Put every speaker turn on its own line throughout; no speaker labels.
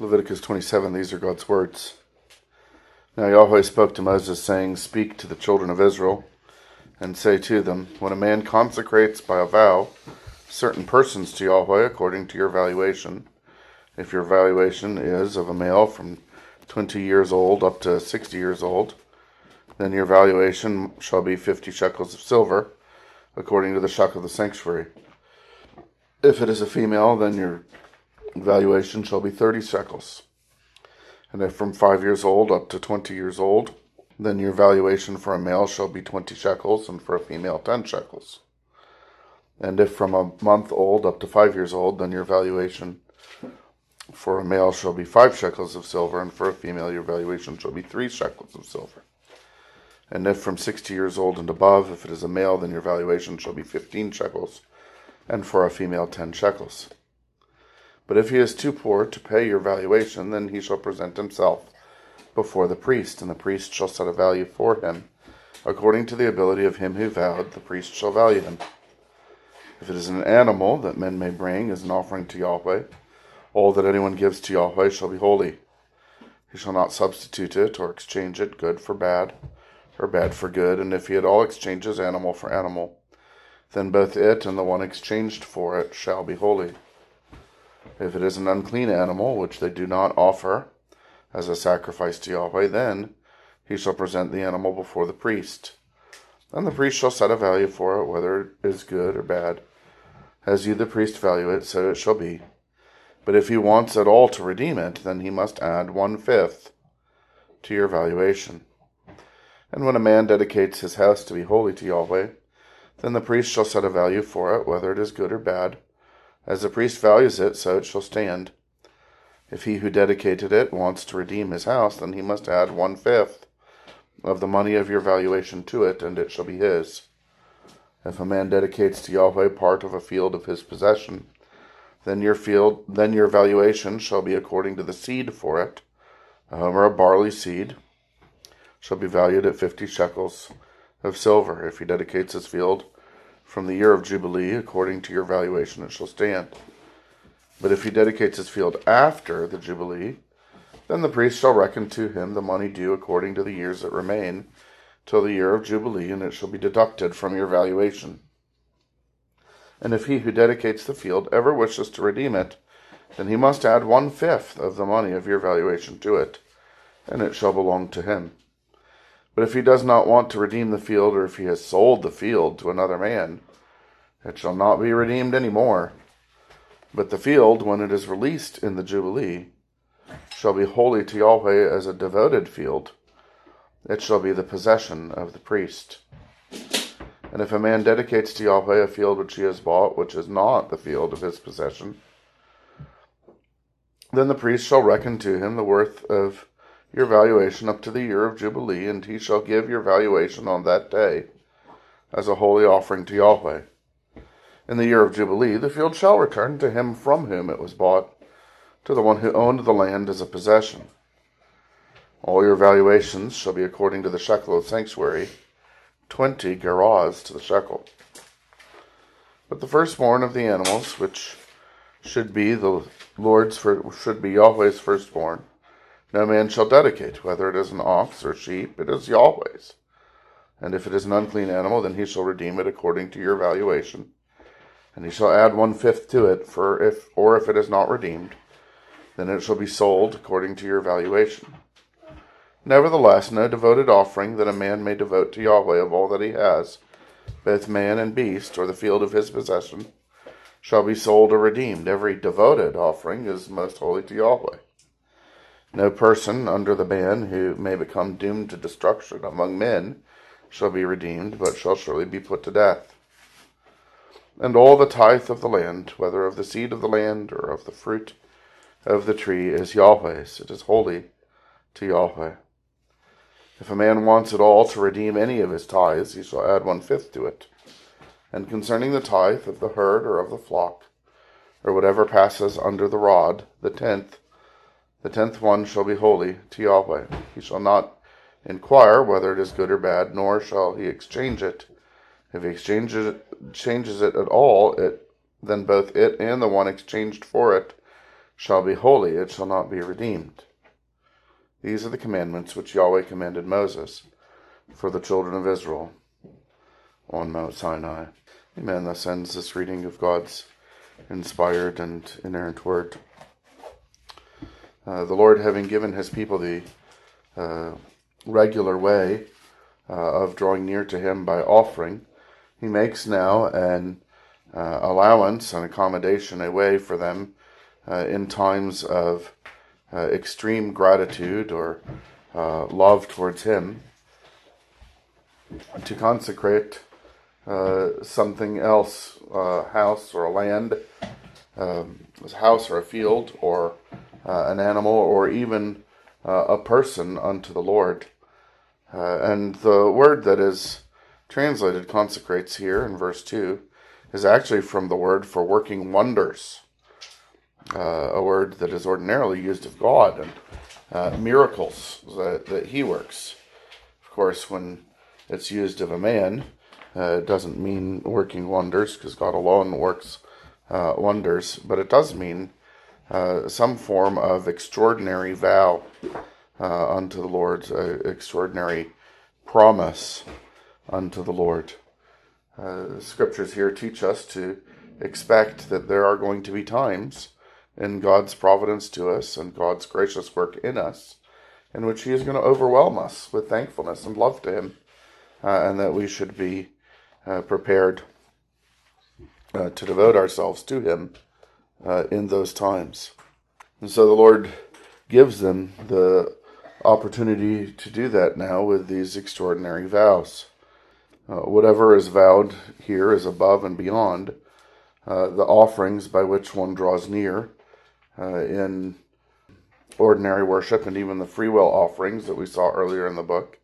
Leviticus 27, these are God's words. Now Yahweh spoke to Moses, saying, Speak to the children of Israel, and say to them, When a man consecrates by a vow certain persons to Yahweh according to your valuation, if your valuation is of a male from twenty years old up to sixty years old, then your valuation shall be fifty shekels of silver, according to the shekel of the sanctuary. If it is a female, then your valuation shall be thirty shekels. And if from five years old up to twenty years old, then your valuation for a male shall be twenty shekels, and for a female ten shekels. And if from a month old up to five years old, then your valuation for a male shall be five shekels of silver, and for a female your valuation shall be three shekels of silver. And if from sixty years old and above, if it is a male, then your valuation shall be fifteen shekels, and for a female ten shekels. But if he is too poor to pay your valuation, then he shall present himself before the priest, and the priest shall set a value for him. According to the ability of him who vowed, the priest shall value him. If it is an animal that men may bring as an offering to Yahweh, all that anyone gives to Yahweh shall be holy. He shall not substitute it or exchange it good for bad, or bad for good, and if he at all exchanges animal for animal, then both it and the one exchanged for it shall be holy. If it is an unclean animal, which they do not offer as a sacrifice to Yahweh, then he shall present the animal before the priest. Then the priest shall set a value for it, whether it is good or bad. As you, the priest, value it, so it shall be. But if he wants at all to redeem it, then he must add one fifth to your valuation. And when a man dedicates his house to be holy to Yahweh, then the priest shall set a value for it, whether it is good or bad. As the priest values it, so it shall stand. If he who dedicated it wants to redeem his house, then he must add one fifth of the money of your valuation to it, and it shall be his. If a man dedicates to Yahweh part of a field of his possession, then your field, then your valuation shall be according to the seed for it. A homer of barley seed shall be valued at fifty shekels of silver. If he dedicates his field from the year of Jubilee, according to your valuation, it shall stand. But if he dedicates his field after the Jubilee, then the priest shall reckon to him the money due according to the years that remain till the year of Jubilee, and it shall be deducted from your valuation. And if he who dedicates the field ever wishes to redeem it, then he must add one fifth of the money of your valuation to it, and it shall belong to him. But if he does not want to redeem the field, or if he has sold the field to another man, it shall not be redeemed any more. But the field, when it is released in the Jubilee, shall be holy to Yahweh as a devoted field. It shall be the possession of the priest. And if a man dedicates to Yahweh a field which he has bought, which is not the field of his possession, then the priest shall reckon to him the worth of your valuation up to the year of Jubilee, and he shall give your valuation on that day as a holy offering to Yahweh. In the year of Jubilee, the field shall return to him from whom it was bought, to the one who owned the land as a possession. All your valuations shall be according to the shekel of sanctuary, twenty gerahs to the shekel. But the firstborn of the animals, which should be the Lord's, should be Yahweh's firstborn, no man shall dedicate, whether it is an ox or sheep, it is Yahweh's. And if it is an unclean animal, then he shall redeem it according to your valuation. And he shall add one fifth to it, for if or if it is not redeemed, then it shall be sold according to your valuation. Nevertheless, no devoted offering that a man may devote to Yahweh of all that he has, both man and beast, or the field of his possession, shall be sold or redeemed. Every devoted offering is most holy to Yahweh. No person under the ban who may become doomed to destruction among men shall be redeemed, but shall surely be put to death. And all the tithe of the land, whether of the seed of the land or of the fruit of the tree, is Yahweh's. It is holy to Yahweh. If a man wants at all to redeem any of his tithes, he shall add one fifth to it. And concerning the tithe of the herd or of the flock, or whatever passes under the rod, the tenth, the tenth one shall be holy to Yahweh. He shall not inquire whether it is good or bad, nor shall he exchange it. If he exchanges it, changes it at all, it then both it and the one exchanged for it shall be holy, it shall not be redeemed. These are the commandments which Yahweh commanded Moses for the children of Israel on Mount Sinai. Amen. Thus ends this reading of God's inspired and inerrant word. Uh, the Lord, having given his people the uh, regular way uh, of drawing near to him by offering, he makes now an uh, allowance, an accommodation, a way for them uh, in times of uh, extreme gratitude or love towards him to consecrate uh, something else, a house or a land, um, a house or a field, or uh, an animal, or even uh, a person unto the Lord. Uh, and the word that is translated consecrates here in verse 2 is actually from the word for working wonders, uh, a word that is ordinarily used of God and uh, miracles that, that He works. Of course, when it's used of a man, uh, it doesn't mean working wonders because God alone works wonders, but it does mean uh, some form of extraordinary vow uh, unto the Lord, uh, extraordinary promise unto the Lord. Uh, scriptures here teach us to expect that there are going to be times in God's providence to us and God's gracious work in us in which He is going to overwhelm us with thankfulness and love to Him, and that we should be uh, prepared uh, to devote ourselves to Him uh, in those times. And so the Lord gives them the opportunity to do that now with these extraordinary vows. Uh, whatever is vowed here is above and beyond uh, the offerings by which one draws near uh, in ordinary worship and even the free will offerings that we saw earlier in the book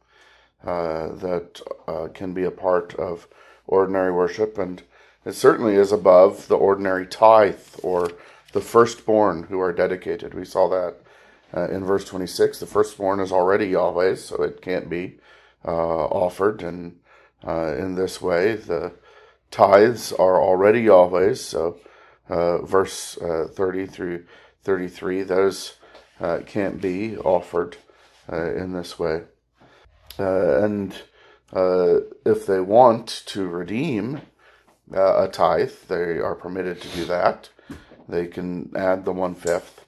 that can be a part of ordinary worship, and it certainly is above the ordinary tithe or the firstborn who are dedicated. We saw that uh, in verse 26. The firstborn is already Yahweh's, so it can't be uh, offered and uh, in this way. The tithes are already Yahweh's, so uh, verse uh, 30 through 33, those uh, can't be offered in this way. and if they want to redeem uh, a tithe, they are permitted to do that. They can add the one fifth.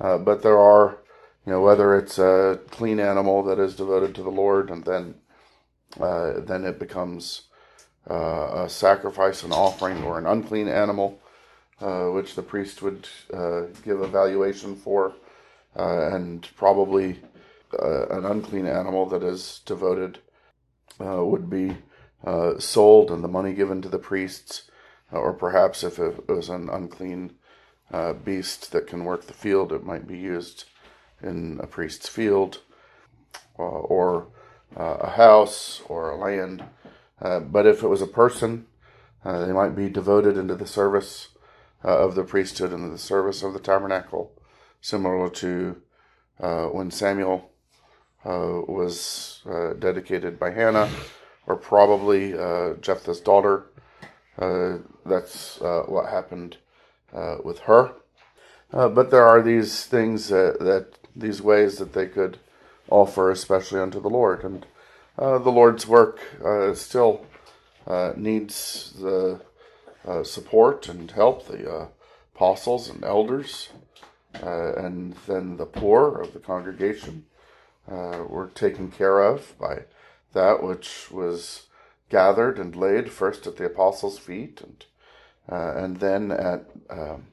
Uh, but there are, you know, whether it's a clean animal that is devoted to the Lord, and then uh, then it becomes uh, a sacrifice, an offering, or an unclean animal, uh, which the priest would give a valuation for, and probably an unclean animal that is devoted uh, would be uh, sold and the money given to the priests, uh, or perhaps if it was an unclean uh, beast that can work the field, it might be used in a priest's field, uh, or a house, or a land. but if it was a person, they might be devoted into the service of the priesthood and the service of the tabernacle, similar to when Samuel uh, was uh, dedicated by Hannah, or probably uh, Jephthah's daughter. Uh, that's uh, what happened uh, with her. but there are these things that, that, these ways that they could offer, especially unto the Lord, and the Lord's work still needs the support and help the apostles and elders, uh, and then the poor of the congregation uh, were taken care of by that which was gathered and laid first at the apostles' feet and uh, and then at um,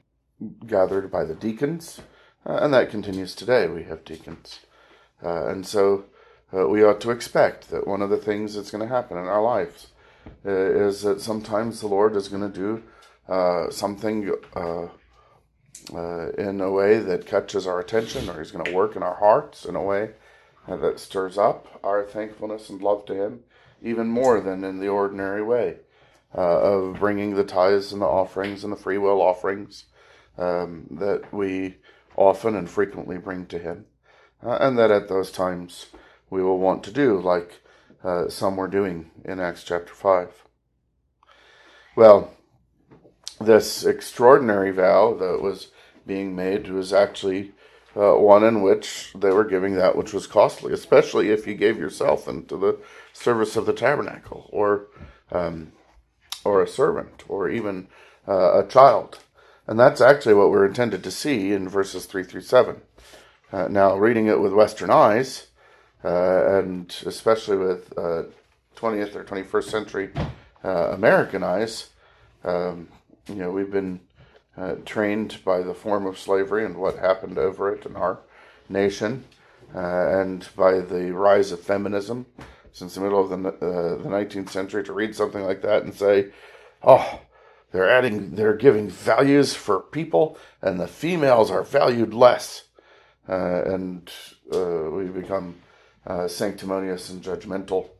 gathered by the deacons, uh, and that continues today. We have deacons, uh, and so uh, we ought to expect that one of the things that's going to happen in our lives uh, is that sometimes the Lord is going to do something. in a way that catches our attention, or He's going to work in our hearts in a way that stirs up our thankfulness and love to Him even more than in the ordinary way uh, of bringing the tithes and the offerings and the free will offerings um, that we often and frequently bring to Him, uh, and that at those times we will want to do like uh, some were doing in Acts chapter 5. Well, this extraordinary vow that was being made was actually uh, one in which they were giving that which was costly, especially if you gave yourself into the service of the tabernacle, or um, or a servant, or even uh, a child. And that's actually what we're intended to see in verses 3 through 7. Uh, now, reading it with Western eyes, uh, and especially with 20th uh, or 21st century uh, American eyes, um, you know, we've been uh, trained by the form of slavery and what happened over it in our nation, and by the rise of feminism since the middle of the, the 19th century to read something like that and say, oh, they're adding, they're giving values for people, and the females are valued less. Uh, and uh, we become uh, sanctimonious and judgmental,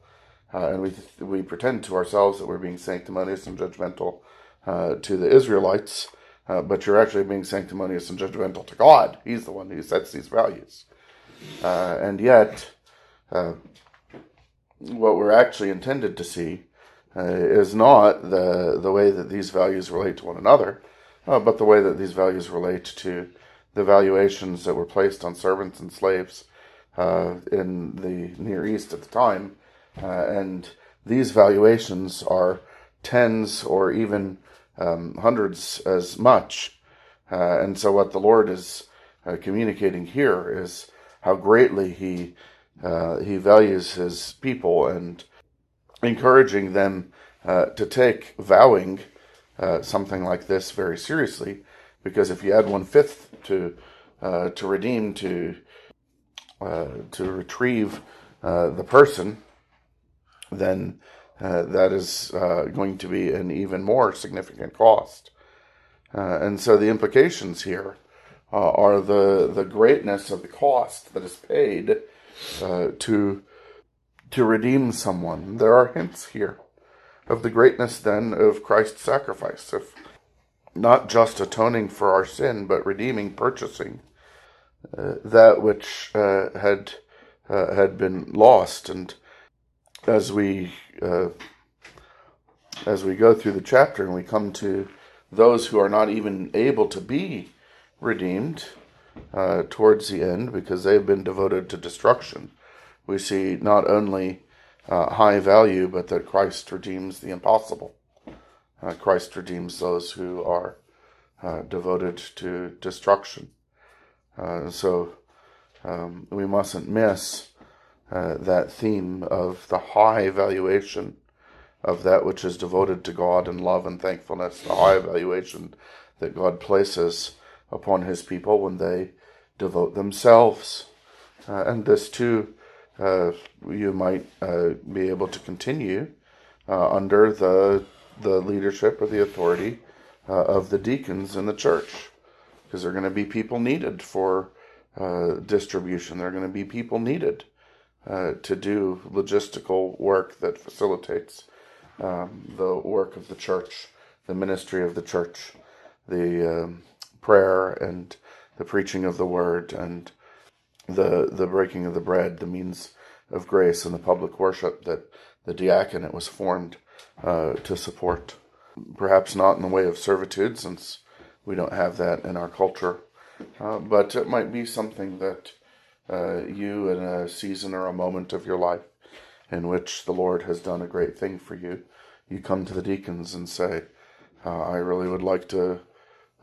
uh, and we we pretend to ourselves that we're being sanctimonious and judgmental uh, to the Israelites, uh, but you're actually being sanctimonious and judgmental to God. He's the one who sets these values, and yet, what we're actually intended to see uh, is not the the way that these values relate to one another, uh, but the way that these values relate to the valuations that were placed on servants and slaves uh, in the Near East at the time, uh, and these valuations are tens or even um, hundreds as much. Uh, and so, what the Lord is uh, communicating here is how greatly He He values His people and encouraging them uh, to take vowing uh, something like this very seriously, because if you add one fifth to uh, to redeem to uh, to retrieve uh, the person, then uh, that is going to be an even more significant cost. and so the implications here are the the greatness of the cost that is paid to to redeem someone. There are hints here of the greatness then of Christ's sacrifice, of not just atoning for our sin, but redeeming, purchasing uh, that which uh, had uh, had been lost. And as we uh, as we go through the chapter and we come to those who are not even able to be redeemed uh, towards the end because they have been devoted to destruction we see not only uh, high value, but that Christ redeems the impossible. Uh, Christ redeems those who are uh, devoted to destruction. Uh, so um, we mustn't miss uh, that theme of the high valuation of that which is devoted to God and love and thankfulness, the high valuation that God places upon his people when they devote themselves. Uh, and this too uh, you might uh, be able to continue uh, under the the leadership or the authority of the deacons in the church, because there are going to be people needed for distribution. There are going to be people needed uh, to do logistical work that facilitates um, the work of the church, the ministry of the church, the um, prayer and the preaching of the word and the the breaking of the bread, the means of grace and the public worship that the diaconate was formed uh, to support. Perhaps not in the way of servitude, since we don't have that in our culture, uh, but it might be something that uh, you, in a season or a moment of your life in which the Lord has done a great thing for you, you come to the deacons and say, uh, "I really would like to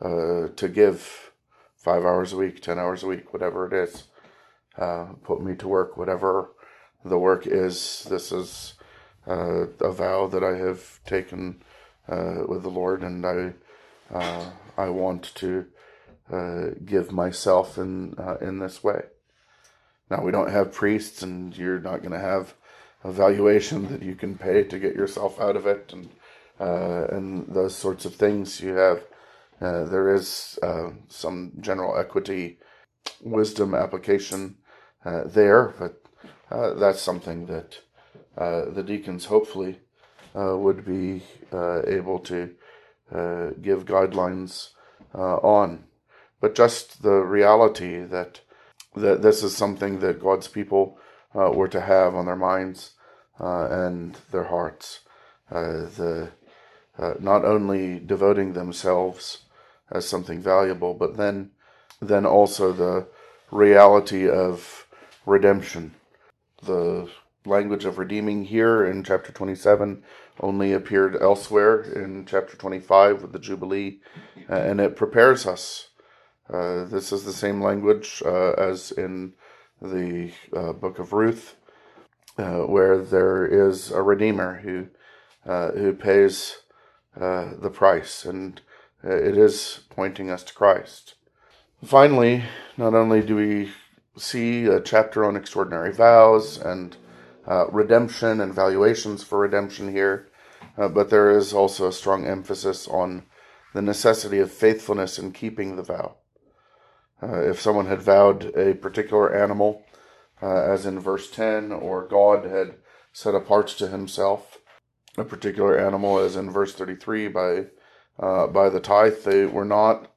uh, to give five hours a week, ten hours a week, whatever it is." uh, put me to work, whatever the work is. This is uh, a vow that I have taken uh, with the Lord, and I uh, I want to uh, give myself in uh, in this way. Now we don't have priests, and you're not going to have a valuation that you can pay to get yourself out of it, and and those sorts of things. You have there is some general equity wisdom application uh, there, but uh, that's something that uh, the deacons hopefully uh, would be uh, able to give guidelines on. But just the reality that that this is something that God's people uh, were to have on their minds uh, and their hearts. Uh, the not only devoting themselves as something valuable, but then then also the reality of redemption. The language of redeeming here in chapter 27 only appeared elsewhere in chapter 25 with the Jubilee, uh, and it prepares us. Uh, this is the same language uh, as in the uh, book of Ruth, uh, where there is a redeemer who uh, who pays the price, and it is pointing us to Christ. Finally, not only do we see a chapter on extraordinary vows and redemption and valuations for redemption here, but there is also a strong emphasis on the necessity of faithfulness in keeping the vow. Uh, if someone had vowed a particular animal, uh, as in verse 10, or God had set apart to himself a particular animal, as in verse 33, by, uh, by the tithe, they were not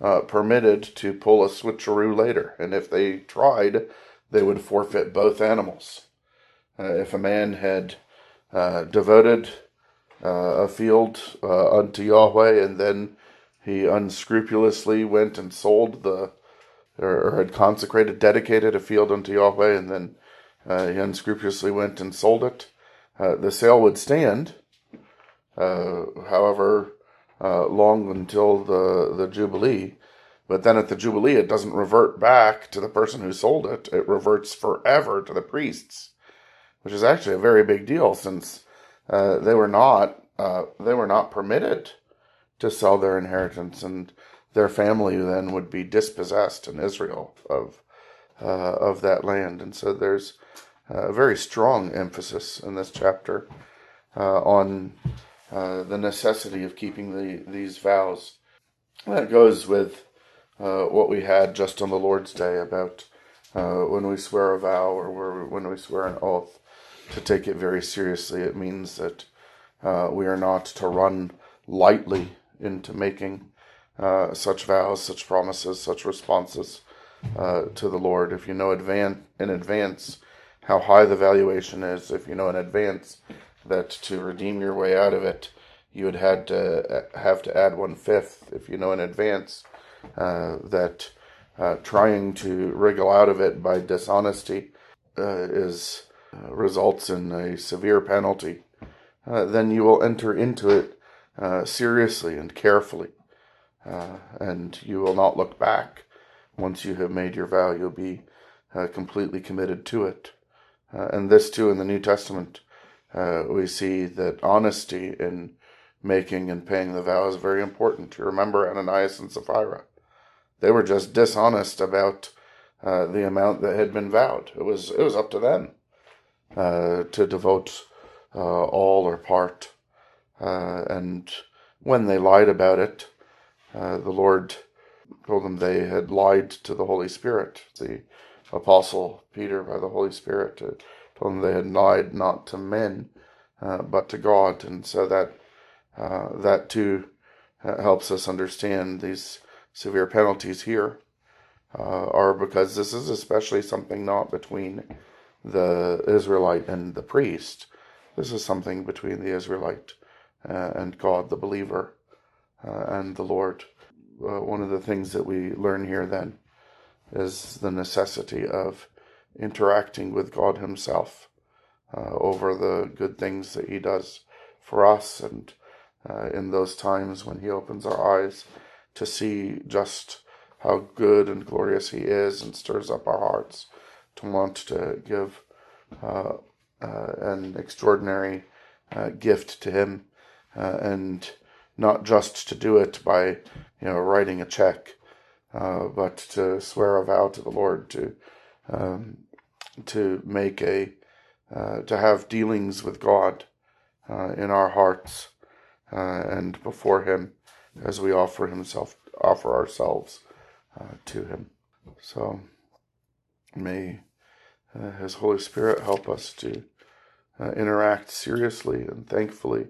uh, permitted to pull a switcheroo later. And if they tried, they would forfeit both animals. Uh, if a man had uh, devoted a field unto Yahweh and then he unscrupulously went and sold the, or, or had consecrated, dedicated a field unto Yahweh and then uh, he unscrupulously went and sold it, the sale would stand. however, long until the, the Jubilee, but then at the Jubilee, it doesn't revert back to the person who sold it. It reverts forever to the priests which is actually a very big deal since uh, they were not uh, they were not permitted to sell their inheritance, and their family then would be dispossessed in Israel of uh, of that land. And so there's a very strong emphasis in this chapter uh, on uh, the necessity of keeping the, these vows. that goes with uh, what we had just on the Lord's Day about when we swear a vow or when we swear an oath to take it very seriously. It means that uh, we are not to run lightly into making uh, such vows, such promises, such responses uh, to the Lord. If you know advan- in advance how high the valuation is, if you know in advance that to redeem your way out of it, you would had to uh, have to add one fifth. If you know in advance uh, that uh, trying to wriggle out of it by dishonesty is results in a severe penalty, then you will enter into it seriously and carefully, uh, and you will not look back. Once you have made your vow, you'll be uh, completely committed to it. and this, too, in the New Testament, we see that honesty in making and paying the vow is very important. You remember Ananias and Sapphira. They were just dishonest about uh, the amount that had been vowed. It was it was up to them uh, to devote uh, all or part. Uh, and when they lied about it, uh, the Lord told them they had lied to the Holy Spirit. The Apostle Peter, by the Holy Spirit, told them they had lied not to men, but to God. And so that that too helps us understand these severe penalties here uh, are because this is especially something not between the Israelite and the priest. This is something between the Israelite uh, and God, the believer, uh, and the Lord. Uh, one of the things that we learn here then is the necessity of interacting with God Himself uh, over the good things that He does for us, and uh, in those times when He opens our eyes to see just how good and glorious He is and stirs up our hearts to want to give uh, uh, an extraordinary uh, gift to him, uh, and not just to do it by you know writing a check, uh, but to swear a vow to the Lord to um, to make a to have dealings with God in our hearts and before Him as we offer Himself offer ourselves to Him. So may uh, His Holy Spirit help us to uh, interact seriously and thankfully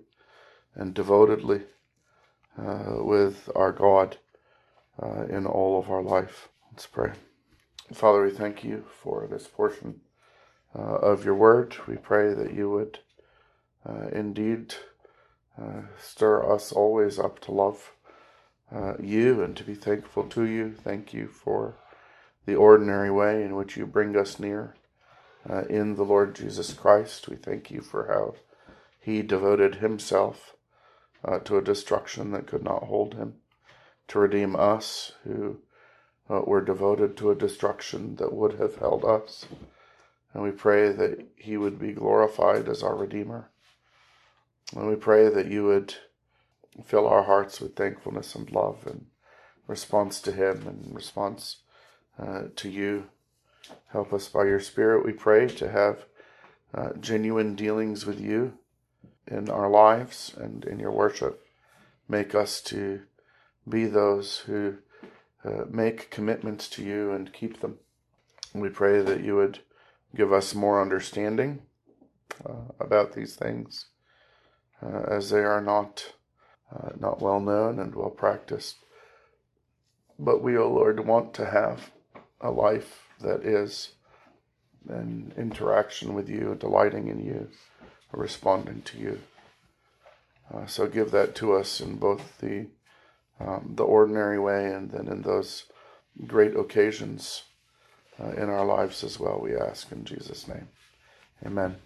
and devotedly uh, with our God uh, in all of our life. Let's pray. Father, we thank you for this portion uh, of your word. We pray that you would uh, indeed stir us always up to love uh, you and to be thankful to you. Thank you for the ordinary way in which you bring us near uh, in the Lord Jesus Christ. We thank you for how he devoted himself uh, to a destruction that could not hold him, to redeem us who uh, were devoted to a destruction that would have held us. And we pray that he would be glorified as our Redeemer. And we pray that you would fill our hearts with thankfulness and love and response to him and response uh, to you. Help us by your Spirit, we pray, to have uh, genuine dealings with you in our lives and in your worship. Make us to be those who uh, make commitments to you and keep them. We pray that you would give us more understanding uh, about these things, uh, as they are not uh, not well known and well practiced. But we, O oh Lord, want to have a life that is an interaction with you, delighting in you, responding to you. Uh, so give that to us in both the um, the ordinary way and then in those great occasions uh, in our lives as well. We ask in Jesus' name, Amen.